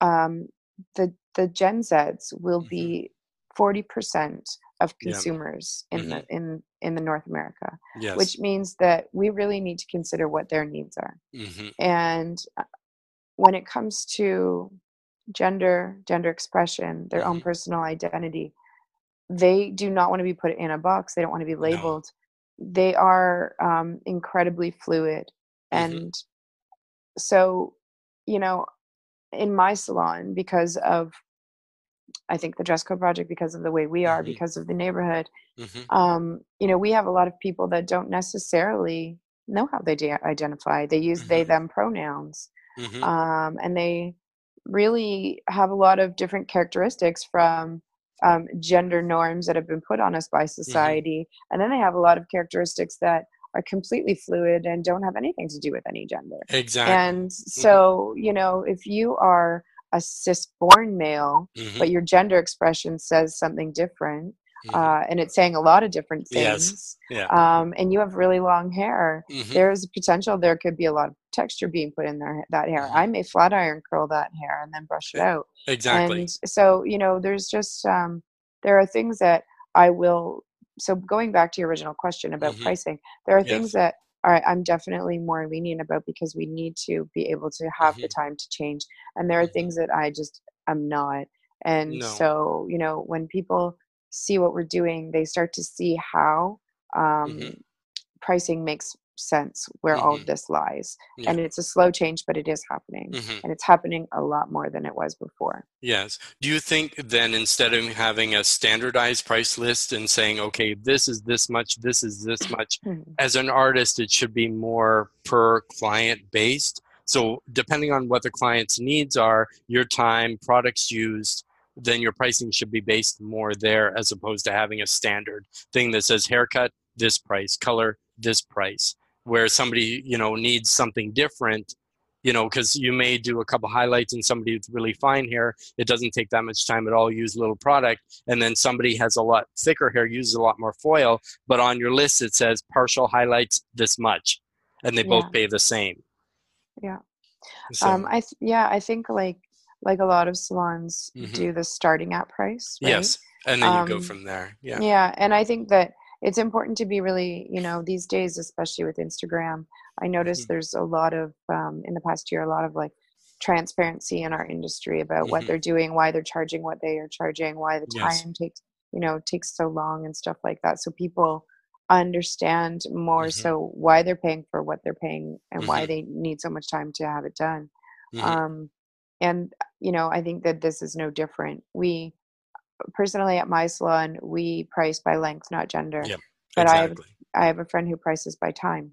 um, the the Gen Zs will mm-hmm. be 40% of consumers yeah. in mm-hmm. the in in the North America, yes. which means that we really need to consider what their needs are. Mm-hmm. And uh, when it comes to gender, gender expression, their mm-hmm. own personal identity, they do not want to be put in a box. They don't want to be labeled. No. They are um, incredibly fluid, mm-hmm. and so you know, in my salon, because of I think the dress code project because of the way we are, mm-hmm. because of the neighborhood. Mm-hmm. Um, you know, we have a lot of people that don't necessarily know how they de- identify. They use mm-hmm. they them pronouns, mm-hmm. um, and they really have a lot of different characteristics from um, gender norms that have been put on us by mm-hmm. society, and then they have a lot of characteristics that are completely fluid and don't have anything to do with any gender. Exactly. And mm-hmm. so, you know, if you are a cis-born male, mm-hmm. but your gender expression says something different, mm-hmm. uh, and it's saying a lot of different things. Yes. Yeah. Um, and you have really long hair. Mm-hmm. There's potential there could be a lot of texture being put in there that hair. Mm-hmm. I may flat iron curl that hair and then brush it out. Exactly. And so you know, there's just um, there are things that I will. So going back to your original question about mm-hmm. pricing, there are yes. things that right, I'm definitely more lenient about because we need to be able to have mm-hmm. the time to change. And there are mm-hmm. things that I just am not. And no. so, you know, when people see what we're doing, they start to see how um, mm-hmm. pricing makes sense where mm-hmm. all of mm-hmm. this lies. Yeah. And it's a slow change, but it is happening. Mm-hmm. And it's happening a lot more than it was before. Yes. Do you think then instead of having a standardized price list and saying, okay, this is this much, this is this much, mm-hmm. as an artist, it should be more per client based? So depending on what the client's needs are, your time, products used, then your pricing should be based more there as opposed to having a standard thing that says haircut, this price, color, this price where somebody you know needs something different you know because you may do a couple highlights and somebody with really fine hair it doesn't take that much time at all use a little product and then somebody has a lot thicker hair uses a lot more foil but on your list it says partial highlights this much and they yeah. both pay the same yeah so. um i th- yeah i think like like a lot of salons mm-hmm. do the starting at price right? yes and then you um, go from there yeah yeah and i think that it's important to be really you know these days especially with instagram i noticed mm-hmm. there's a lot of um, in the past year a lot of like transparency in our industry about mm-hmm. what they're doing why they're charging what they are charging why the time yes. takes you know takes so long and stuff like that so people understand more mm-hmm. so why they're paying for what they're paying and why mm-hmm. they need so much time to have it done mm-hmm. um, and you know i think that this is no different we personally at my salon we price by length not gender yep, but exactly. i have i have a friend who prices by time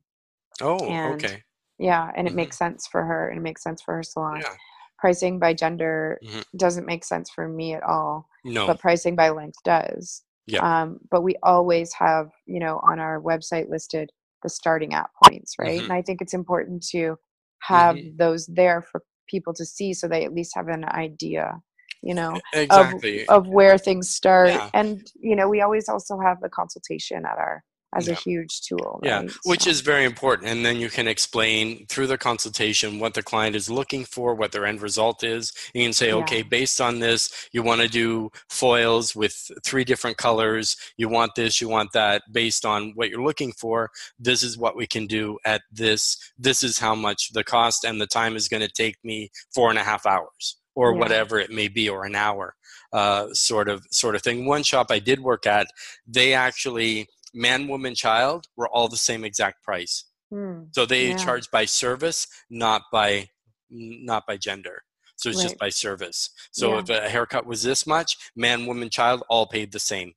oh and, okay yeah and mm-hmm. it makes sense for her and it makes sense for her salon yeah. pricing by gender mm-hmm. doesn't make sense for me at all no but pricing by length does yeah. Um, but we always have you know on our website listed the starting at points right mm-hmm. and i think it's important to have mm-hmm. those there for people to see so they at least have an idea you know exactly. of, of where things start yeah. and you know we always also have the consultation at our as yeah. a huge tool. Right? Yeah, which so. is very important. And then you can explain through the consultation what the client is looking for, what their end result is. You can say, yeah. okay, based on this, you want to do foils with three different colors. You want this, you want that. Based on what you're looking for, this is what we can do at this. This is how much the cost and the time is going to take me four and a half hours or yeah. whatever it may be, or an hour. Uh, sort of sort of thing. One shop I did work at, they actually man, woman, child were all the same exact price. Mm, so they yeah. charge by service, not by not by gender. So it's right. just by service. So yeah. if a haircut was this much, man, woman, child all paid the same.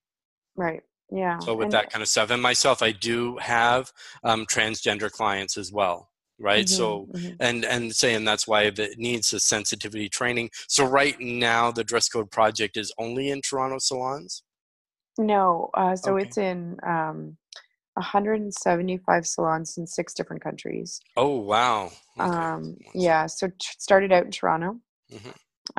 Right. Yeah. So with and that kind of stuff, and myself, I do have um, transgender clients as well right mm-hmm, so mm-hmm. and and saying that's why it needs a sensitivity training so right now the dress code project is only in toronto salons no, uh, so Okay. it's in um, 175 salons in six different countries. Oh, wow. Okay. Um, yeah, so t- started out in Toronto, hmm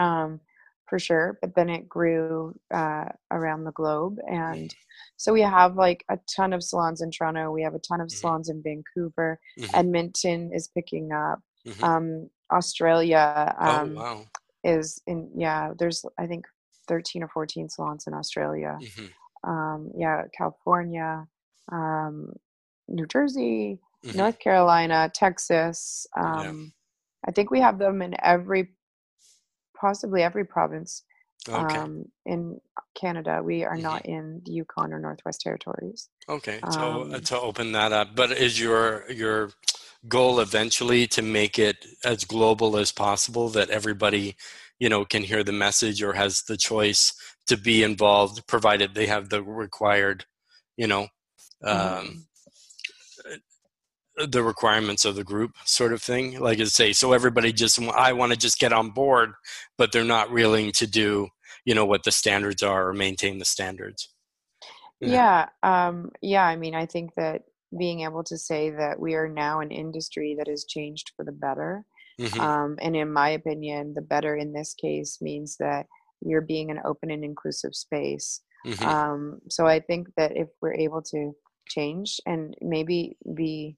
um, for sure, but then it grew uh, around the globe, and so we have like a ton of salons in Toronto. We have a ton of hmm salons in Vancouver. hmm Edmonton is picking up. hmm Um, Australia Oh, um, wow. is in yeah. There's I think 13 or 14 salons in Australia. hmm um, yeah, California, um, New Jersey, mm-hmm. North Carolina, Texas. Um, yeah. I think we have them in every, possibly every province okay. um, in Canada. We are mm-hmm. not in the Yukon or Northwest Territories. Okay, to, um, to open that up. But is your your goal eventually to make it as global as possible that everybody you know can hear the message or has the choice to be involved provided they have the required you know um, mm-hmm. the requirements of the group sort of thing like i say so everybody just i want to just get on board but they're not willing to do you know what the standards are or maintain the standards yeah yeah, um, yeah i mean i think that being able to say that we are now an industry that has changed for the better mm-hmm. um, and in my opinion the better in this case means that you're being an open and inclusive space. Mm-hmm. Um, so I think that if we're able to change and maybe be,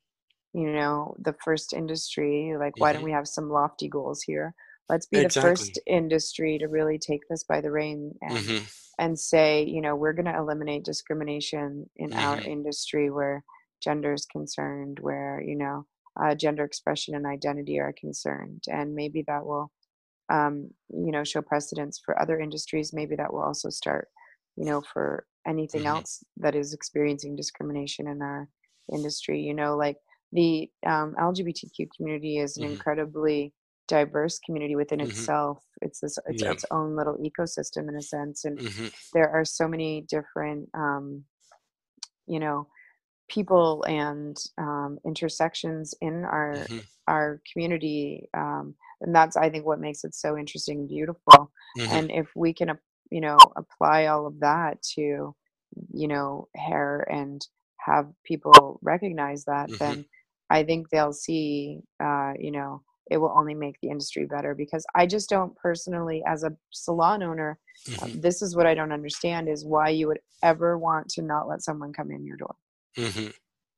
you know, the first industry, like mm-hmm. why don't mm-hmm. we have some lofty goals here? Let's be exactly. the first industry to really take this by the rein and mm-hmm. and say, you know, we're going to eliminate discrimination in our mm-hmm. industry where gender is concerned, where you know uh, gender expression and identity are concerned, and maybe that will um, you know show precedence for other industries maybe that will also start you know for anything mm-hmm. else that is experiencing discrimination in our industry you know like the um, lgbtq community is an mm-hmm. incredibly diverse community within mm-hmm. itself it's this it's yeah. its own little ecosystem in a sense and mm-hmm. there are so many different um, you know people and um, intersections in our mm-hmm. our community um, and that's i think what makes it so interesting and beautiful mm-hmm. and if we can you know apply all of that to you know hair and have people recognize that mm-hmm. then i think they'll see uh, you know it will only make the industry better because i just don't personally as a salon owner uh, mm-hmm. this is what i don't understand is why you would ever want to not let someone come in your door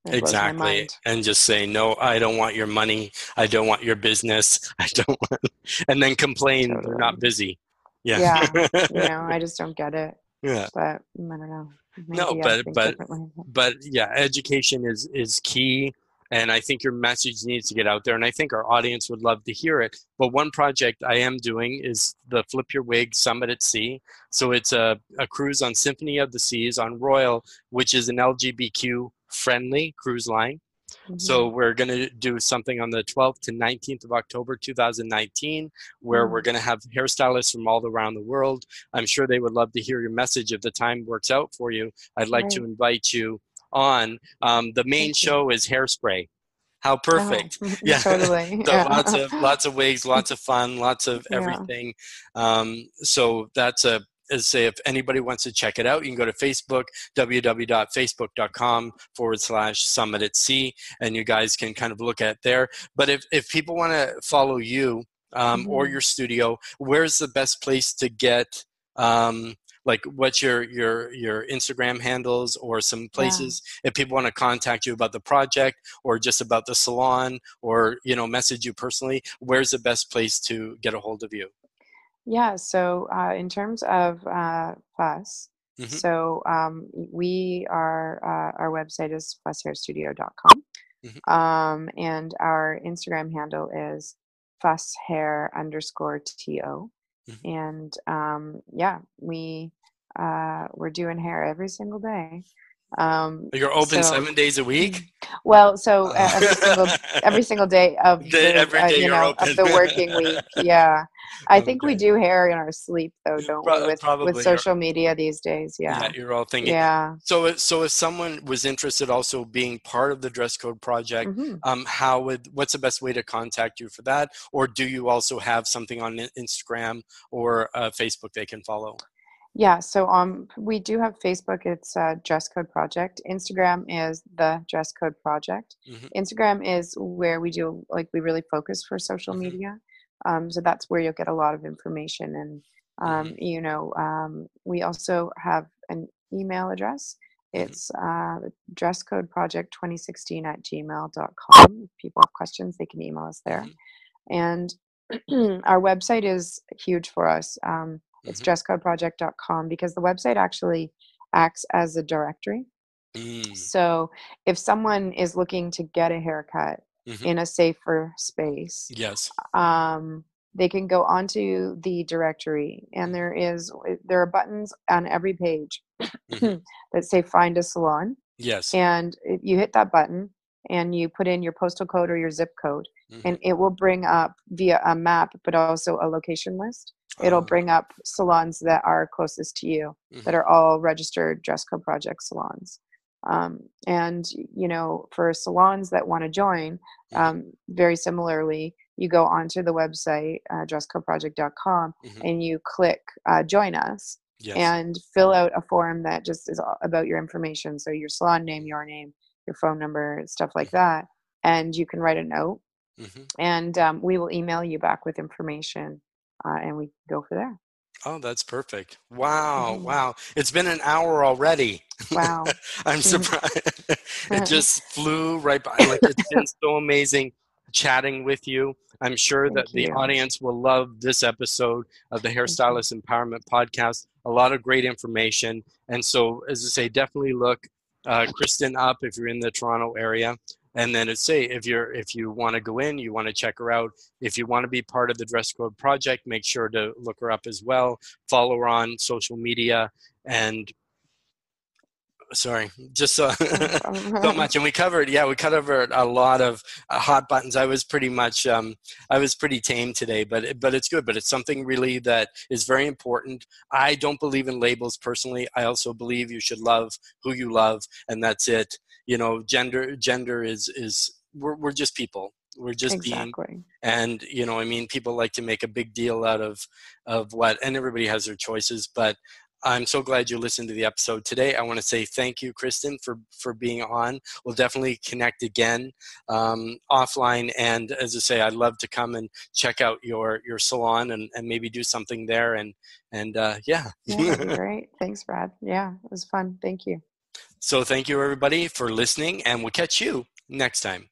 mm-hmm. exactly and just say no i don't want your money. I don't want your business. I don't want and then complain totally. they're not busy. Yeah. Yeah you know i just don't get it yeah. but i don't know. Maybe no but but but yeah education is is key and i think your message needs to get out there and i think our audience would love to hear it but one project i am doing is the flip your wig summit at sea. So it's a, a cruise on symphony of the seas on royal which is an lgbtq friendly cruise line. Mm-hmm. So we're going to do something on the 12th to 19th of October 2019 where mm-hmm. we're going to have hairstylists from all around the world. I'm sure they would love to hear your message if the time works out for you. I'd like right. to invite you on. Um, the main Thank show you. is hairspray. How perfect! Oh, yeah, totally. so yeah. lots of lots of wigs, lots of fun, lots of everything. Yeah. Um, so that's a is say if anybody wants to check it out, you can go to Facebook, www.facebook.com forward slash summit at sea, and you guys can kind of look at there. But if, if people want to follow you um, mm-hmm. or your studio, where's the best place to get um, like what's your your your Instagram handles or some places yeah. if people want to contact you about the project or just about the salon or you know message you personally? Where's the best place to get a hold of you? Yeah, so uh, in terms of uh, Fuzz, mm-hmm. so um, we are, uh, our website is fuzzhairstudio.com. Mm-hmm. Um, and our Instagram handle is fuzzhair underscore to. Mm-hmm. And um, yeah, we uh, we're doing hair every single day. Um, You're open so, seven days a week. Well, so uh, every single every single day of the, every uh, day uh, you know of the working week. Yeah, I okay. think we do hair in our sleep though, don't Pro- we? With with social media these days. Yeah. yeah, you're all thinking. Yeah. So, so if someone was interested, also being part of the dress code project, mm-hmm. um, how would what's the best way to contact you for that, or do you also have something on Instagram or uh, Facebook they can follow? Yeah, so um, we do have Facebook. It's uh, Dress Code Project. Instagram is the Dress Code Project. Mm-hmm. Instagram is where we do like we really focus for social mm-hmm. media. Um, so that's where you'll get a lot of information. And um, mm-hmm. you know, um, we also have an email address. Mm-hmm. It's uh, dresscodeproject 2016 at gmail.com. If people have questions, they can email us there. Mm-hmm. And our website is huge for us. Um, it's mm-hmm. dresscodeproject.com because the website actually acts as a directory. Mm. So if someone is looking to get a haircut mm-hmm. in a safer space, yes, um, they can go onto the directory, and there is there are buttons on every page mm-hmm. that say "Find a Salon." Yes, and you hit that button, and you put in your postal code or your zip code, mm-hmm. and it will bring up via a map, but also a location list it'll bring up salons that are closest to you mm-hmm. that are all registered dress code project salons um, and you know for salons that want to join mm-hmm. um, very similarly you go onto the website uh, dresscodeproject.com mm-hmm. and you click uh, join us yes. and fill out a form that just is about your information so your salon name your name your phone number stuff like mm-hmm. that and you can write a note mm-hmm. and um, we will email you back with information uh, and we go for there. Oh, that's perfect. Wow. Mm-hmm. Wow. It's been an hour already. Wow. I'm surprised. it just flew right by. Like it's been so amazing chatting with you. I'm sure Thank that you. the audience will love this episode of the Hairstylist Empowerment Podcast. A lot of great information. And so, as I say, definitely look uh, Kristen up if you're in the Toronto area and then it's say if you're if you want to go in you want to check her out. If you want to be part of the dress code project make sure to look her up as well. Follow her on social media and sorry just so, so much. And we covered yeah we covered a lot of uh, hot buttons. I was pretty much um, i was pretty tame today but but it's good. But it's something really that is very important. I don't believe in labels personally. I also believe you should love who you love and that's it you know gender gender is is we're, we're just people. We're just exactly. being and you know i mean people like to make a big deal out of of what and everybody has their choices but i'm so glad you listened to the episode today. I want to say thank you kristen for for being on. We'll definitely connect again um, offline. And as i say i'd love to come and check out your your salon and and maybe do something there. And and uh, yeah. Yeah great. Thanks brad. Yeah it was fun. Thank you so thank you everybody for listening and we'll catch you next time.